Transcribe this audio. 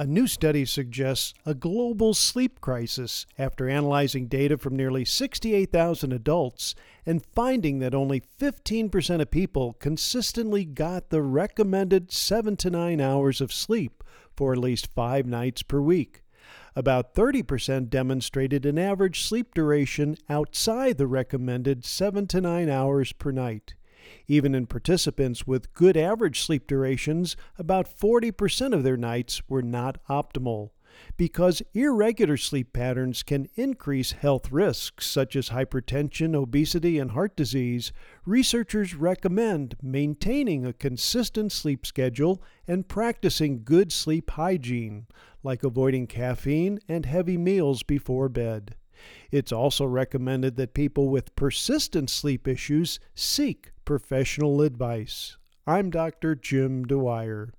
A new study suggests a global sleep crisis after analyzing data from nearly 68,000 adults and finding that only 15% of people consistently got the recommended 7 to 9 hours of sleep for at least 5 nights per week. About 30% demonstrated an average sleep duration outside the recommended 7 to 9 hours per night. Even in participants with good average sleep durations, about 40% of their nights were not optimal. Because irregular sleep patterns can increase health risks such as hypertension, obesity, and heart disease, researchers recommend maintaining a consistent sleep schedule and practicing good sleep hygiene, like avoiding caffeine and heavy meals before bed. It's also recommended that people with persistent sleep issues seek professional advice. I'm Dr. Jim Dwyer.